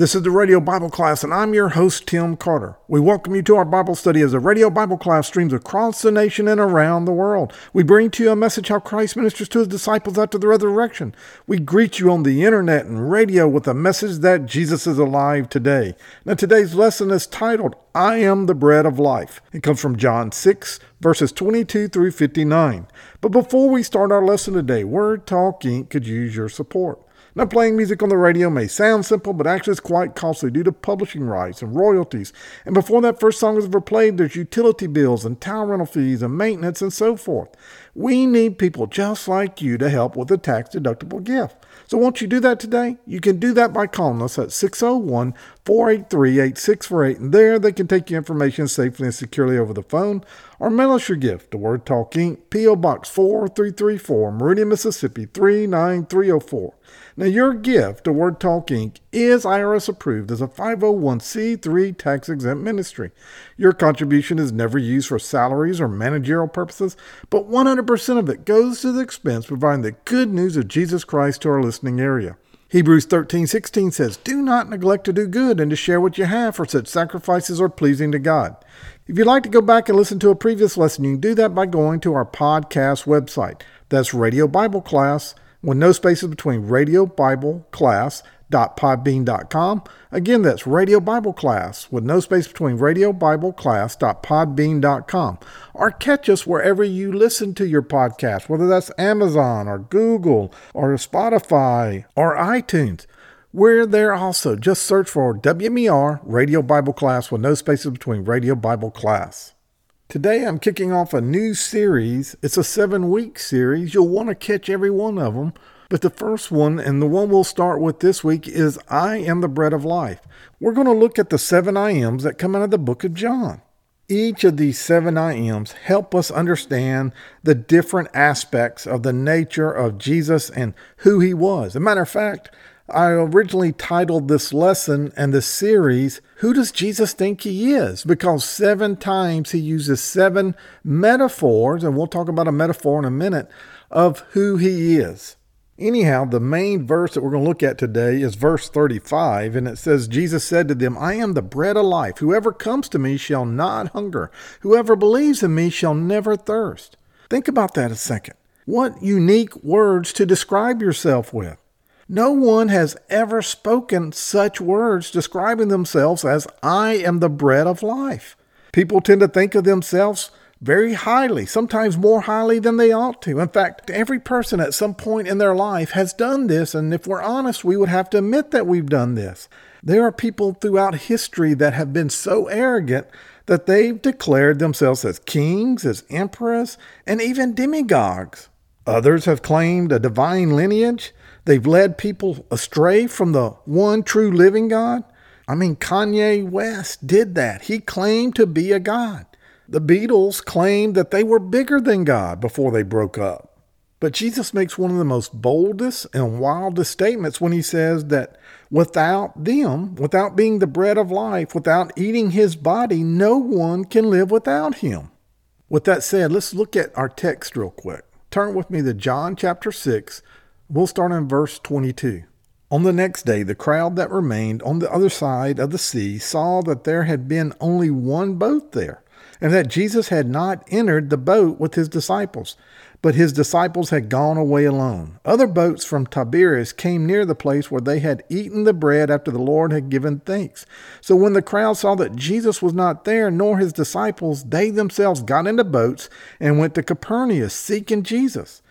This is the Radio Bible Class, and I'm your host, Tim Carter. We welcome you to our Bible study as the Radio Bible Class streams across the nation and around the world. We bring to you a message how Christ ministers to his disciples after the resurrection. We greet you on the internet and radio with a message that Jesus is alive today. Now, today's lesson is titled, I am the bread of life. It comes from John 6, verses 22 through 59. But before we start our lesson today, Word Talk Inc. could use your support. Now, playing music on the radio may sound simple, but actually it's quite costly due to publishing rights and royalties. And before that first song is ever played, there's utility bills and tower rental fees and maintenance and so forth. We need people just like you to help with a tax deductible gift. So won't you do that today? You can do that by calling us at 601 483 8648, and there they can take your information safely and securely over the phone or mail us your gift to Word Talk Inc., P.O. Box 4334, Meridian, Mississippi 39304. Now, your gift to Word Talk Inc. is IRS approved as a 501c3 tax exempt ministry. Your contribution is never used for salaries or managerial purposes, but 100% of it goes to the expense providing the good news of Jesus Christ to our listening area. Hebrews 13:16 says, "Do not neglect to do good and to share what you have, for such sacrifices are pleasing to God." If you'd like to go back and listen to a previous lesson, you can do that by going to our podcast website. That's Radio Bible Class with no spaces between Radio Bible Class radiobibleclass.podbean.com. Again, that's Radio Bible Class with no space between radiobibleclass.podbean.com. Or catch us wherever you listen to your podcast, whether that's Amazon or Google or Spotify or iTunes. We're there also. Just search for WMER Radio Bible Class with no spaces between Radio Bible Class. Today I'm kicking off a new series. It's a seven week series. You'll want to catch every one of them but the first one, and the one we'll start with this week, is I am the bread of life. We're going to look at the seven I ams that come out of the book of John. Each of these seven I ams help us understand the different aspects of the nature of Jesus and who he was. As a matter of fact, I originally titled this lesson and this series, Who Does Jesus Think He Is? Because seven times he uses seven metaphors, and we'll talk about a metaphor in a minute, of who he is. Anyhow, the main verse that we're going to look at today is verse 35, and it says, Jesus said to them, I am the bread of life. Whoever comes to me shall not hunger. Whoever believes in me shall never thirst. Think about that a second. What unique words to describe yourself with. No one has ever spoken such words describing themselves as, I am the bread of life. People tend to think of themselves very highly, sometimes more highly than they ought to. In fact, every person at some point in their life has done this, and if we're honest, we would have to admit that we've done this. There are people throughout history that have been so arrogant that they've declared themselves as kings, as emperors, and even demigods. Others have claimed a divine lineage. They've led people astray from the one true living God. I mean, Kanye West did that. He claimed to be a God. The Beatles claimed that they were bigger than God before they broke up. But Jesus makes one of the most boldest and wildest statements when he says that without them, without being the bread of life, without eating his body, no one can live without him. With that said, let's look at our text real quick. Turn with me to John chapter 6. We'll start in verse 22. On the next day, the crowd that remained on the other side of the sea saw that there had been only one boat there and that Jesus had not entered the boat with his disciples, but his disciples had gone away alone. Other boats from Tiberias came near the place where they had eaten the bread after the Lord had given thanks. So when the crowd saw that Jesus was not there, nor his disciples, they themselves got into boats and went to Capernaum seeking Jesus.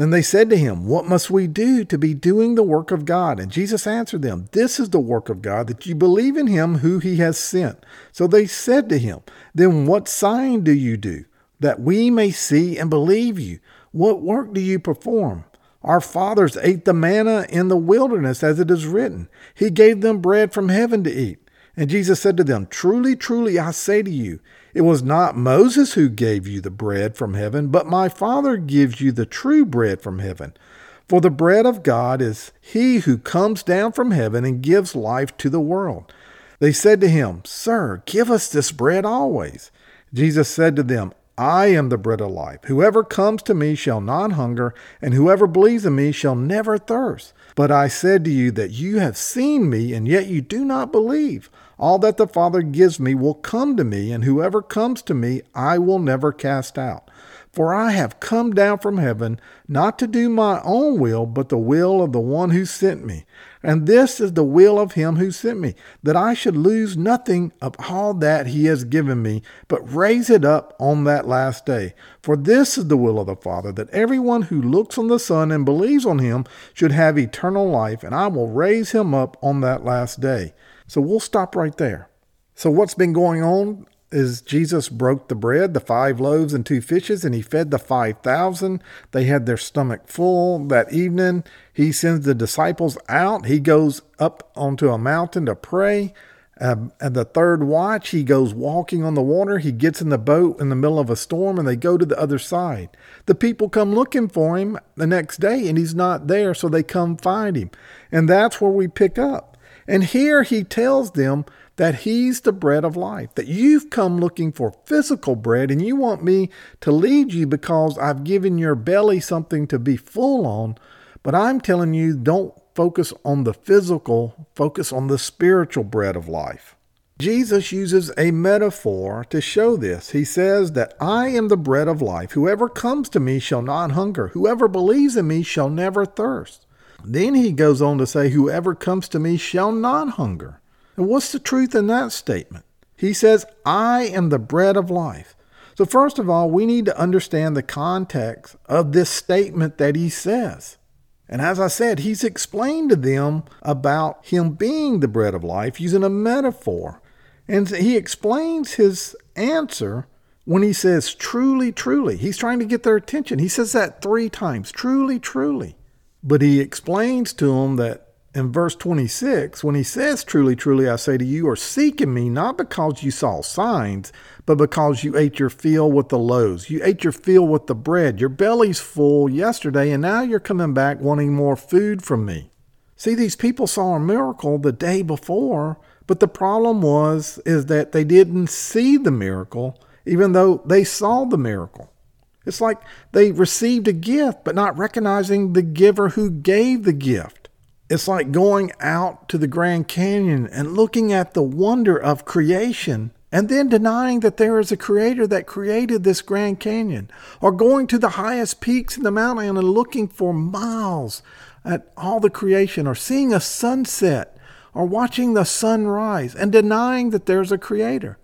Then they said to him, What must we do to be doing the work of God? And Jesus answered them, This is the work of God, that you believe in him who he has sent. So they said to him, Then what sign do you do, that we may see and believe you? What work do you perform? Our fathers ate the manna in the wilderness, as it is written. He gave them bread from heaven to eat. And Jesus said to them, Truly, truly, I say to you, It was not Moses who gave you the bread from heaven, but my Father gives you the true bread from heaven. For the bread of God is he who comes down from heaven and gives life to the world. They said to him, Sir, give us this bread always. Jesus said to them, I am the bread of life. Whoever comes to me shall not hunger, and whoever believes in me shall never thirst. But I said to you that you have seen me, and yet you do not believe. All that the Father gives me will come to me, and whoever comes to me I will never cast out. For I have come down from heaven not to do my own will, but the will of the one who sent me. And this is the will of him who sent me, that I should lose nothing of all that he has given me, but raise it up on that last day. For this is the will of the Father, that everyone who looks on the Son and believes on him should have eternal life, and I will raise him up on that last day. So we'll stop right there. So, what's been going on is Jesus broke the bread, the five loaves and two fishes, and he fed the 5,000. They had their stomach full that evening. He sends the disciples out. He goes up onto a mountain to pray. Um, and the third watch, he goes walking on the water. He gets in the boat in the middle of a storm and they go to the other side. The people come looking for him the next day and he's not there, so they come find him. And that's where we pick up. And here he tells them that He's the bread of life, that you've come looking for physical bread and you want me to lead you because I've given your belly something to be full on. But I'm telling you, don't focus on the physical, focus on the spiritual bread of life. Jesus uses a metaphor to show this. He says that I am the bread of life. Whoever comes to me shall not hunger. Whoever believes in me shall never thirst. Then he goes on to say, Whoever comes to me shall not hunger. And what's the truth in that statement? He says, I am the bread of life. So, first of all, we need to understand the context of this statement that he says. And as I said, he's explained to them about him being the bread of life using a metaphor. And he explains his answer when he says, truly, truly. He's trying to get their attention. He says that three times truly, truly. But he explains to them that in verse 26, when he says, Truly, truly, I say to you, are seeking me not because you saw signs, but because you ate your fill with the loaves. You ate your fill with the bread. Your belly's full yesterday, and now you're coming back wanting more food from me. See, these people saw a miracle the day before, but the problem was is that they didn't see the miracle, even though they saw the miracle. It's like they received a gift, but not recognizing the giver who gave the gift. It's like going out to the Grand Canyon and looking at the wonder of creation and then denying that there is a creator that created this Grand Canyon, or going to the highest peaks in the mountain and looking for miles at all the creation, or seeing a sunset, or watching the sun rise, and denying that there's a creator.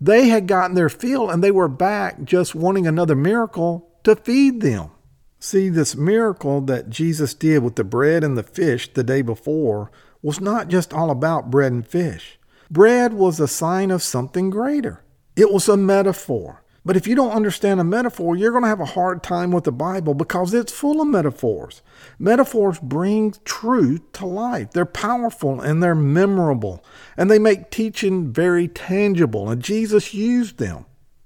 They had gotten their fill and they were back just wanting another miracle to feed them. See, this miracle that Jesus did with the bread and the fish the day before was not just all about bread and fish. Bread was a sign of something greater. It was a metaphor. But if you don't understand a metaphor, you're going to have a hard time with the Bible because it's full of metaphors. Metaphors bring truth to life. They're powerful and they're memorable, and they make teaching very tangible, and Jesus used them.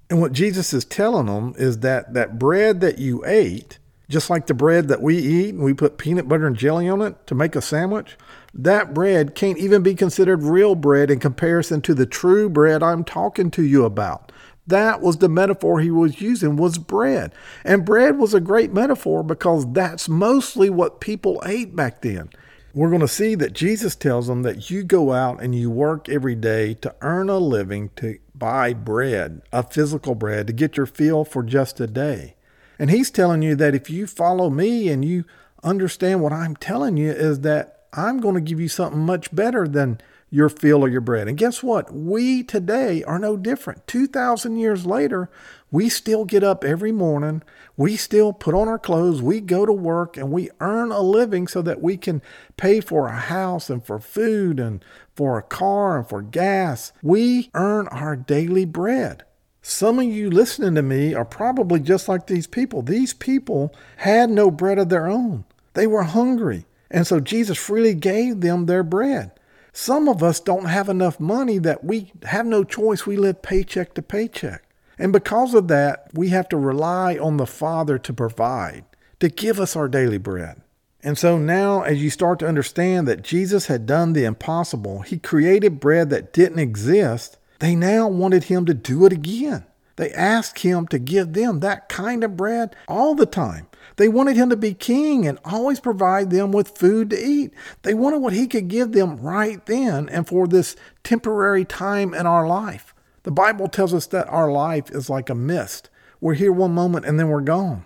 And what Jesus is telling them is that that bread that you ate just like the bread that we eat and we put peanut butter and jelly on it to make a sandwich, that bread can't even be considered real bread in comparison to the true bread I'm talking to you about. That was the metaphor he was using was bread. And bread was a great metaphor because that's mostly what people ate back then. We're going to see that Jesus tells them that you go out and you work every day to earn a living to buy bread, a physical bread, to get your fill for just a day. And he's telling you that if you follow me and you understand what I'm telling you, is that I'm going to give you something much better than your fill or your bread. And guess what? We today are no different. 2,000 years later, we still get up every morning. We still put on our clothes. We go to work and we earn a living so that we can pay for a house and for food and for a car and for gas. We earn our daily bread. Some of you listening to me are probably just like these people. These people had no bread of their own, they were hungry. And so Jesus freely gave them their bread. Some of us don't have enough money that we have no choice. We live paycheck to paycheck. And because of that, we have to rely on the Father to provide, to give us our daily bread. And so now, as you start to understand that Jesus had done the impossible, He created bread that didn't exist, they now wanted Him to do it again. They asked Him to give them that kind of bread all the time. They wanted him to be king and always provide them with food to eat. They wanted what he could give them right then and for this temporary time in our life. The Bible tells us that our life is like a mist. We're here one moment and then we're gone.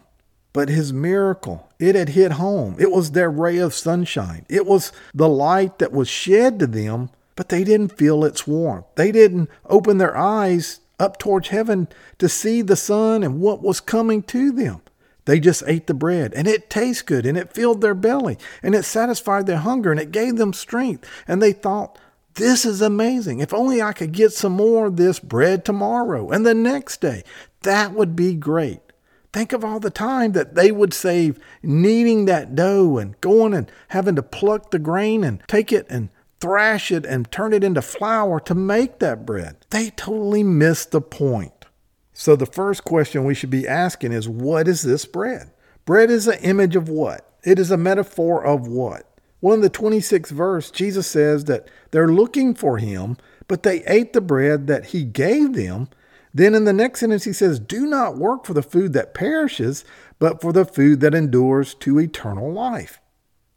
But his miracle, it had hit home. It was their ray of sunshine. It was the light that was shed to them, but they didn't feel its warmth. They didn't open their eyes up towards heaven to see the sun and what was coming to them. They just ate the bread and it tasted good and it filled their belly and it satisfied their hunger and it gave them strength. And they thought, this is amazing. If only I could get some more of this bread tomorrow and the next day. That would be great. Think of all the time that they would save kneading that dough and going and having to pluck the grain and take it and thrash it and turn it into flour to make that bread. They totally missed the point. So the first question we should be asking is what is this bread? Bread is an image of what? It is a metaphor of what? Well, in the 26th verse, Jesus says that they're looking for him, but they ate the bread that he gave them. Then in the next sentence, he says, Do not work for the food that perishes, but for the food that endures to eternal life.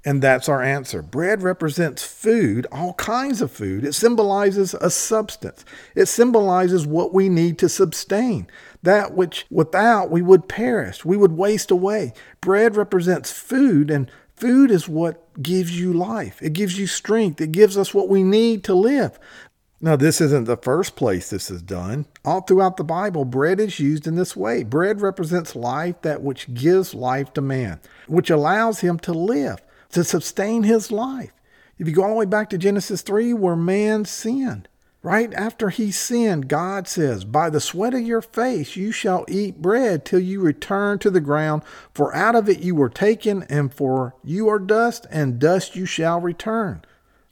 And that's our answer. Bread represents food, all kinds of food. It symbolizes a substance. It symbolizes what we need to sustain, that which without we would perish, we would waste away. Bread represents food, and food is what gives you life. It gives you strength. It gives us what we need to live. Now, this isn't the first place this is done. All throughout the Bible, bread is used in this way. Bread represents life, that which gives life to man, which allows him to live to sustain his life. If you go all the way back to Genesis 3, where man sinned, right after he sinned, God says, By the sweat of your face you shall eat bread till you return to the ground, for out of it you were taken, and for you are dust, and dust you shall return.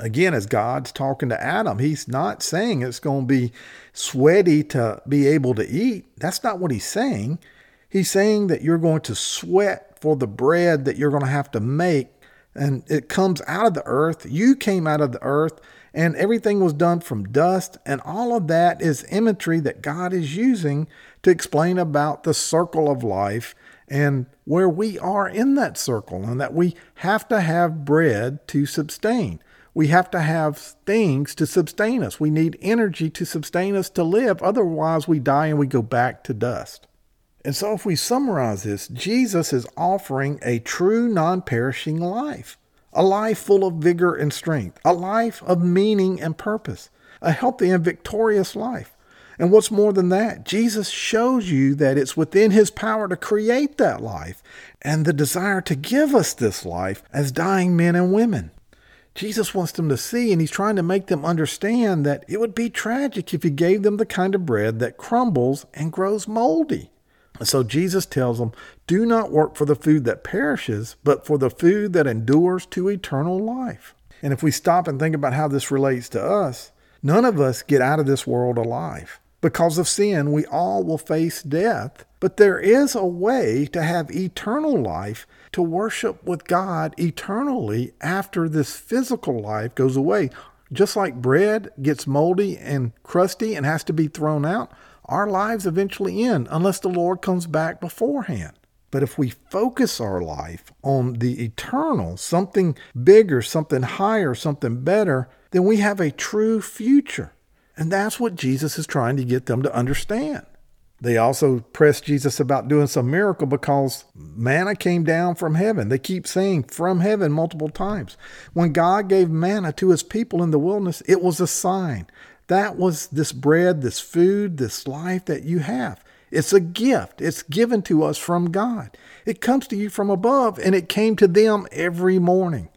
Again, as God's talking to Adam, he's not saying it's going to be sweaty to be able to eat. That's not what he's saying. He's saying that you're going to sweat for the bread that you're going to have to make and it comes out of the earth. You came out of the earth, and everything was done from dust. And all of that is imagery that God is using to explain about the circle of life and where we are in that circle, and that we have to have bread to sustain. We have to have things to sustain us. We need energy to sustain us to live. Otherwise, we die and we go back to dust. And so, if we summarize this, Jesus is offering a true non perishing life, a life full of vigor and strength, a life of meaning and purpose, a healthy and victorious life. And what's more than that, Jesus shows you that it's within his power to create that life and the desire to give us this life as dying men and women. Jesus wants them to see, and he's trying to make them understand that it would be tragic if he gave them the kind of bread that crumbles and grows moldy. So Jesus tells them, Do not work for the food that perishes, but for the food that endures to eternal life. And if we stop and think about how this relates to us, none of us get out of this world alive. Because of sin, we all will face death. But there is a way to have eternal life, to worship with God eternally after this physical life goes away. Just like bread gets moldy and crusty and has to be thrown out, our lives eventually end unless the Lord comes back beforehand. But if we focus our life on the eternal, something bigger, something higher, something better, then we have a true future. And that's what Jesus is trying to get them to understand. They also press Jesus about doing some miracle because manna came down from heaven. They keep saying from heaven multiple times. When God gave manna to his people in the wilderness, it was a sign. That was this bread, this food, this life that you have. It's a gift. It's given to us from God. It comes to you from above, and it came to them every morning.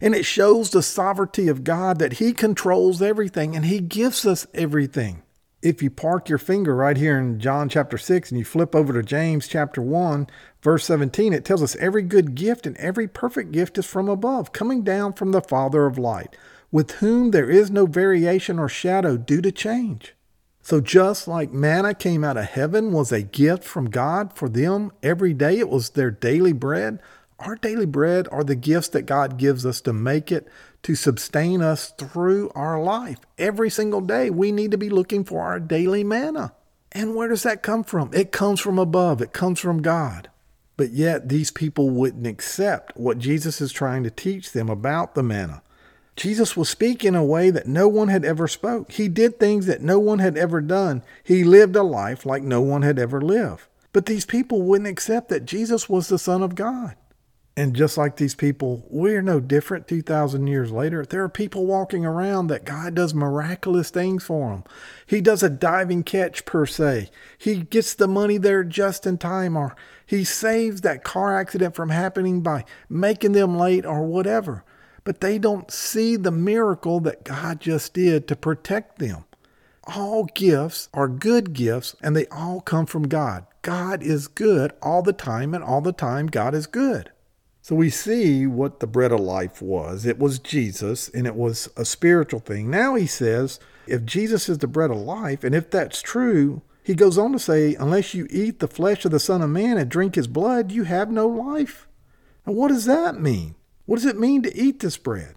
And it shows the sovereignty of God that He controls everything and He gives us everything. If you park your finger right here in John chapter 6 and you flip over to James chapter 1, verse 17, it tells us every good gift and every perfect gift is from above, coming down from the Father of light with whom there is no variation or shadow due to change. So just like manna came out of heaven was a gift from God for them every day, it was their daily bread. Our daily bread are the gifts that God gives us to make it, to sustain us through our life. Every single day, we need to be looking for our daily manna. And where does that come from? It comes from above, it comes from God. But yet, these people wouldn't accept what Jesus is trying to teach them about the manna. Jesus was speaking in a way that no one had ever spoke. He did things that no one had ever done. He lived a life like no one had ever lived. But these people wouldn't accept that Jesus was the Son of God. And just like these people, we're no different 2,000 years later. There are people walking around that God does miraculous things for them. He does a diving catch, per se. He gets the money there just in time, or he saves that car accident from happening by making them late, or whatever. But they don't see the miracle that God just did to protect them. All gifts are good gifts, and they all come from God. God is good all the time, and all the time, God is good. So we see what the bread of life was. It was Jesus, and it was a spiritual thing. Now he says, if Jesus is the bread of life, and if that's true, he goes on to say, unless you eat the flesh of the Son of Man and drink his blood, you have no life. And what does that mean? What does it mean to eat this bread?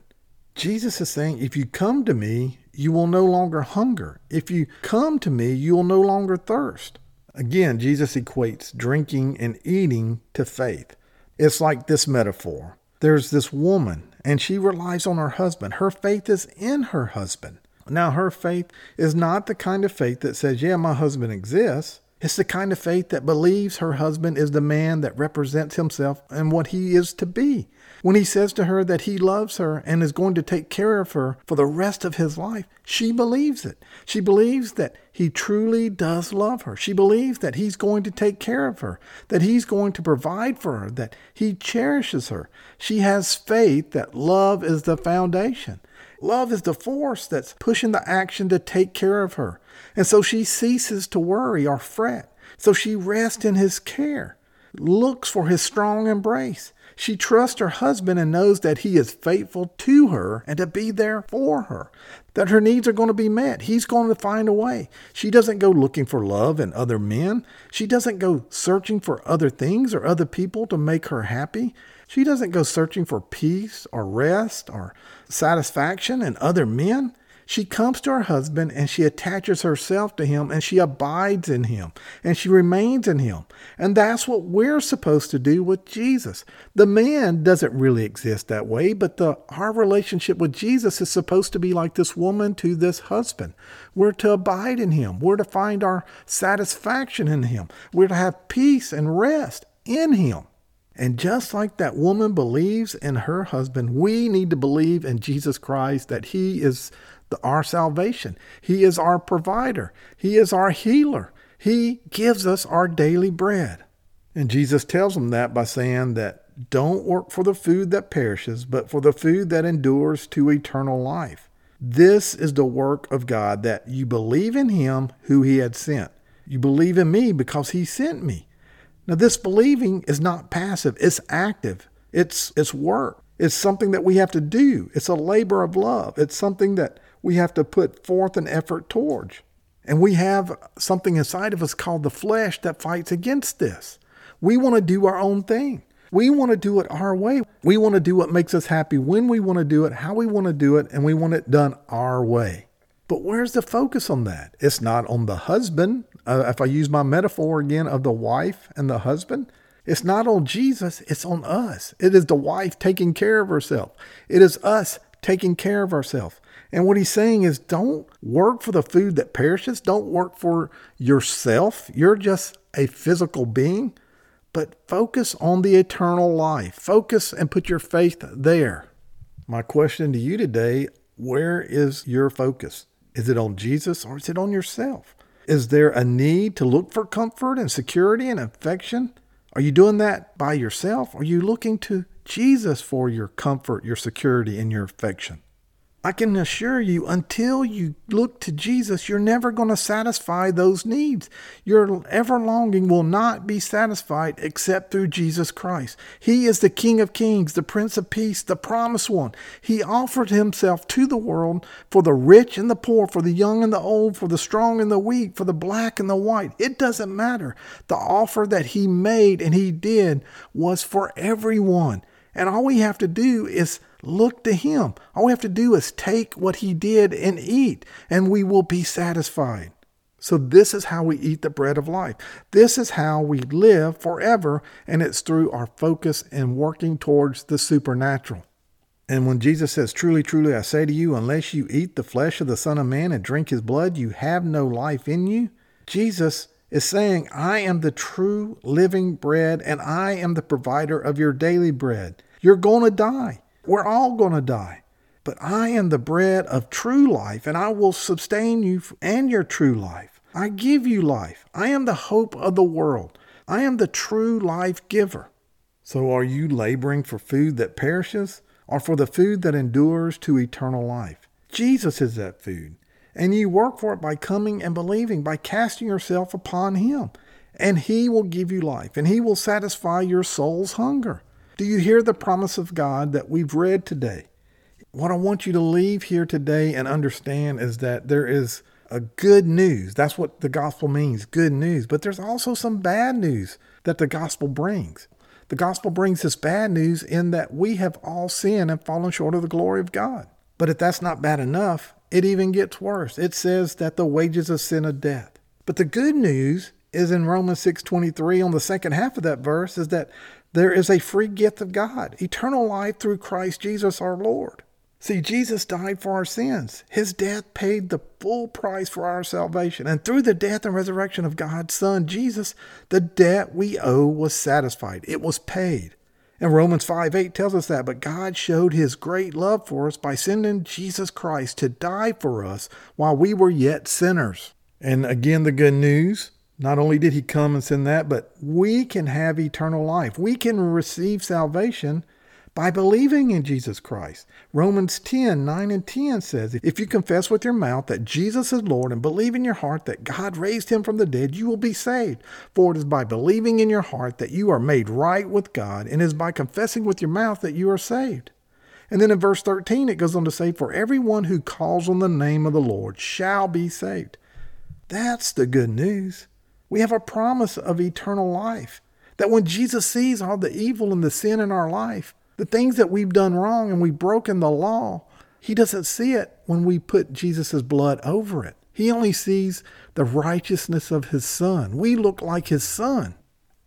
Jesus is saying, if you come to me, you will no longer hunger. If you come to me, you will no longer thirst. Again, Jesus equates drinking and eating to faith. It's like this metaphor there's this woman, and she relies on her husband. Her faith is in her husband. Now, her faith is not the kind of faith that says, Yeah, my husband exists. It's the kind of faith that believes her husband is the man that represents himself and what he is to be. When he says to her that he loves her and is going to take care of her for the rest of his life, she believes it. She believes that he truly does love her. She believes that he's going to take care of her, that he's going to provide for her, that he cherishes her. She has faith that love is the foundation. Love is the force that's pushing the action to take care of her. And so she ceases to worry or fret. So she rests in his care, looks for his strong embrace. She trusts her husband and knows that he is faithful to her and to be there for her, that her needs are going to be met. He's going to find a way. She doesn't go looking for love in other men. She doesn't go searching for other things or other people to make her happy. She doesn't go searching for peace or rest or satisfaction in other men. She comes to her husband and she attaches herself to him and she abides in him and she remains in him. And that's what we're supposed to do with Jesus. The man doesn't really exist that way, but the our relationship with Jesus is supposed to be like this woman to this husband. We're to abide in him. We're to find our satisfaction in him. We're to have peace and rest in him. And just like that woman believes in her husband, we need to believe in Jesus Christ that he is the, our salvation. He is our provider. He is our healer. He gives us our daily bread. And Jesus tells them that by saying that don't work for the food that perishes, but for the food that endures to eternal life. This is the work of God that you believe in Him who He had sent. You believe in me because He sent me. Now, this believing is not passive, it's active, it's, it's work. It's something that we have to do. It's a labor of love. It's something that we have to put forth an effort towards. And we have something inside of us called the flesh that fights against this. We want to do our own thing. We want to do it our way. We want to do what makes us happy when we want to do it, how we want to do it, and we want it done our way. But where's the focus on that? It's not on the husband. Uh, if I use my metaphor again of the wife and the husband, it's not on Jesus, it's on us. It is the wife taking care of herself, it is us taking care of ourselves. And what he's saying is don't work for the food that perishes. Don't work for yourself. You're just a physical being. But focus on the eternal life. Focus and put your faith there. My question to you today where is your focus? Is it on Jesus or is it on yourself? Is there a need to look for comfort and security and affection? Are you doing that by yourself? Are you looking to Jesus for your comfort, your security, and your affection? I can assure you, until you look to Jesus, you're never going to satisfy those needs. Your ever longing will not be satisfied except through Jesus Christ. He is the King of Kings, the Prince of Peace, the promised one. He offered himself to the world for the rich and the poor, for the young and the old, for the strong and the weak, for the black and the white. It doesn't matter. The offer that he made and he did was for everyone. And all we have to do is Look to Him. All we have to do is take what He did and eat, and we will be satisfied. So, this is how we eat the bread of life. This is how we live forever, and it's through our focus and working towards the supernatural. And when Jesus says, Truly, truly, I say to you, unless you eat the flesh of the Son of Man and drink his blood, you have no life in you, Jesus is saying, I am the true living bread, and I am the provider of your daily bread. You're going to die. We're all going to die. But I am the bread of true life, and I will sustain you and your true life. I give you life. I am the hope of the world. I am the true life giver. So are you laboring for food that perishes or for the food that endures to eternal life? Jesus is that food. And you work for it by coming and believing, by casting yourself upon Him. And He will give you life, and He will satisfy your soul's hunger. Do you hear the promise of God that we've read today? What I want you to leave here today and understand is that there is a good news. That's what the gospel means, good news. But there's also some bad news that the gospel brings. The gospel brings this bad news in that we have all sinned and fallen short of the glory of God. But if that's not bad enough, it even gets worse. It says that the wages of sin is death. But the good news is in Romans 6:23 on the second half of that verse is that there is a free gift of God, eternal life through Christ Jesus our Lord. See, Jesus died for our sins. His death paid the full price for our salvation. And through the death and resurrection of God's Son, Jesus, the debt we owe was satisfied. It was paid. And Romans 5 8 tells us that. But God showed his great love for us by sending Jesus Christ to die for us while we were yet sinners. And again, the good news not only did he come and send that, but we can have eternal life. We can receive salvation by believing in Jesus Christ. Romans 10 9 and 10 says, If you confess with your mouth that Jesus is Lord and believe in your heart that God raised him from the dead, you will be saved. For it is by believing in your heart that you are made right with God, and it is by confessing with your mouth that you are saved. And then in verse 13, it goes on to say, For everyone who calls on the name of the Lord shall be saved. That's the good news. We have a promise of eternal life. That when Jesus sees all the evil and the sin in our life, the things that we've done wrong and we've broken the law, he doesn't see it when we put Jesus' blood over it. He only sees the righteousness of his son. We look like his son.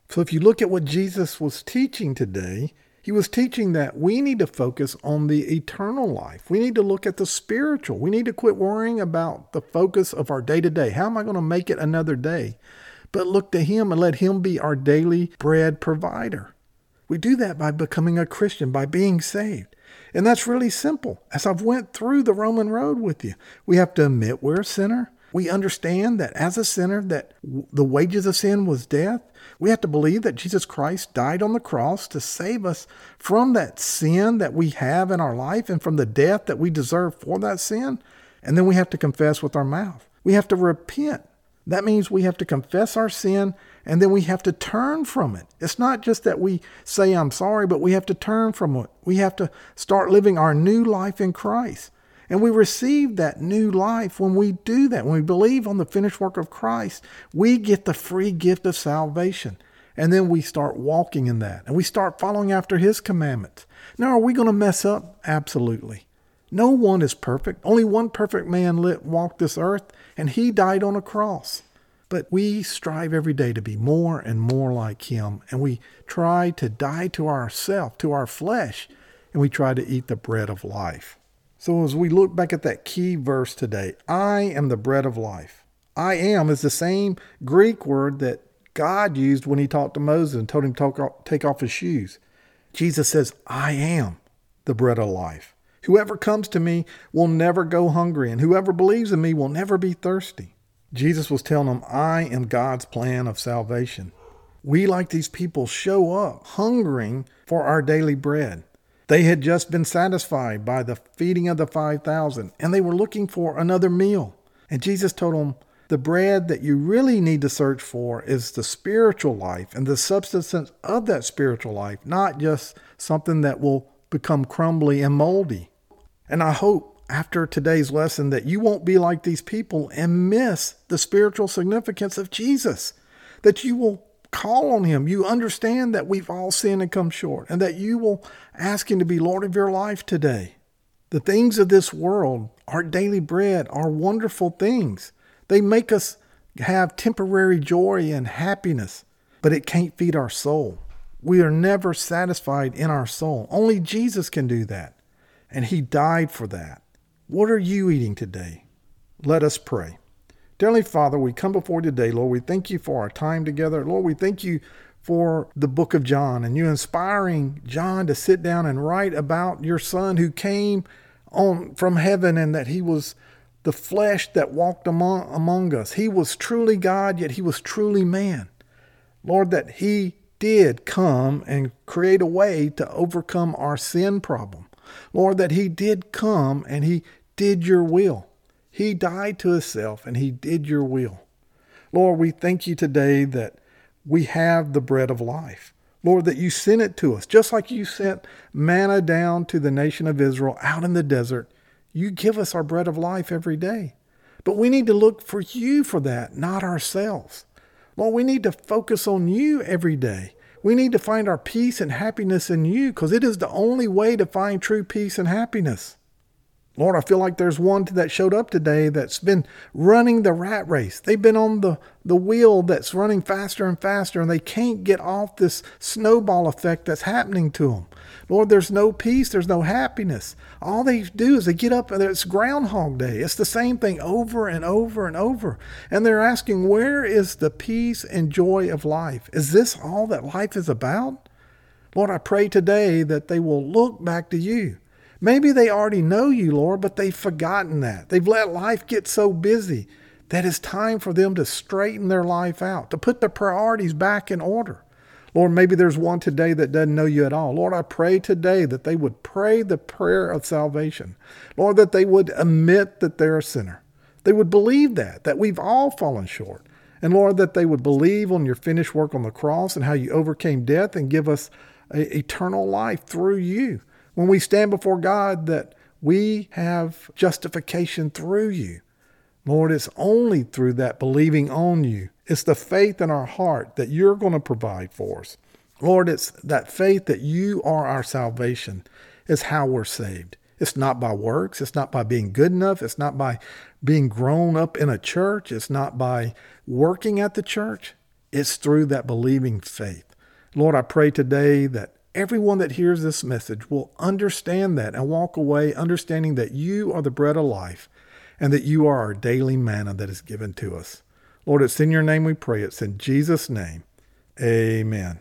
So if you look at what Jesus was teaching today, he was teaching that we need to focus on the eternal life. We need to look at the spiritual. We need to quit worrying about the focus of our day to day. How am I going to make it another day? But look to Him and let Him be our daily bread provider. We do that by becoming a Christian, by being saved. And that's really simple. As I've went through the Roman road with you, we have to admit we're a sinner. We understand that as a sinner that the wages of sin was death. We have to believe that Jesus Christ died on the cross to save us from that sin that we have in our life and from the death that we deserve for that sin. And then we have to confess with our mouth. We have to repent that means we have to confess our sin and then we have to turn from it. It's not just that we say, I'm sorry, but we have to turn from it. We have to start living our new life in Christ. And we receive that new life when we do that. When we believe on the finished work of Christ, we get the free gift of salvation. And then we start walking in that and we start following after His commandments. Now, are we going to mess up? Absolutely. No one is perfect. Only one perfect man lit, walked this earth, and he died on a cross. But we strive every day to be more and more like him, and we try to die to ourself, to our flesh, and we try to eat the bread of life. So as we look back at that key verse today, I am the bread of life. I am is the same Greek word that God used when he talked to Moses and told him to take off his shoes. Jesus says, I am the bread of life. Whoever comes to me will never go hungry, and whoever believes in me will never be thirsty. Jesus was telling them, I am God's plan of salvation. We, like these people, show up hungering for our daily bread. They had just been satisfied by the feeding of the 5,000 and they were looking for another meal. And Jesus told them, the bread that you really need to search for is the spiritual life and the substance of that spiritual life, not just something that will become crumbly and moldy. And I hope after today's lesson that you won't be like these people and miss the spiritual significance of Jesus, that you will call on him. You understand that we've all sinned and come short, and that you will ask him to be Lord of your life today. The things of this world, our daily bread, are wonderful things. They make us have temporary joy and happiness, but it can't feed our soul. We are never satisfied in our soul. Only Jesus can do that, and he died for that. What are you eating today? Let us pray. Dearly Father, we come before you today, Lord. We thank you for our time together. Lord, we thank you for the book of John and you inspiring John to sit down and write about your son who came on from heaven and that he was the flesh that walked among, among us. He was truly God, yet he was truly man. Lord, that he did come and create a way to overcome our sin problem. Lord, that he did come and he did your will. He died to himself and he did your will. Lord, we thank you today that we have the bread of life. Lord, that you sent it to us, just like you sent manna down to the nation of Israel out in the desert. You give us our bread of life every day. But we need to look for you for that, not ourselves. Lord, we need to focus on you every day. We need to find our peace and happiness in you because it is the only way to find true peace and happiness. Lord, I feel like there's one that showed up today that's been running the rat race. They've been on the, the wheel that's running faster and faster, and they can't get off this snowball effect that's happening to them. Lord, there's no peace, there's no happiness. All they do is they get up and it's Groundhog Day. It's the same thing over and over and over. And they're asking, where is the peace and joy of life? Is this all that life is about? Lord, I pray today that they will look back to you Maybe they already know you, Lord, but they've forgotten that. They've let life get so busy that it's time for them to straighten their life out, to put their priorities back in order. Lord, maybe there's one today that doesn't know you at all. Lord, I pray today that they would pray the prayer of salvation. Lord, that they would admit that they're a sinner. They would believe that, that we've all fallen short. And Lord, that they would believe on your finished work on the cross and how you overcame death and give us eternal life through you when we stand before God that we have justification through you. Lord, it's only through that believing on you. It's the faith in our heart that you're going to provide for us. Lord, it's that faith that you are our salvation is how we're saved. It's not by works. It's not by being good enough. It's not by being grown up in a church. It's not by working at the church. It's through that believing faith. Lord, I pray today that everyone that hears this message will understand that and walk away understanding that you are the bread of life and that you are our daily manna that is given to us. Lord, it's in your name we pray. It's in Jesus' name. Amen.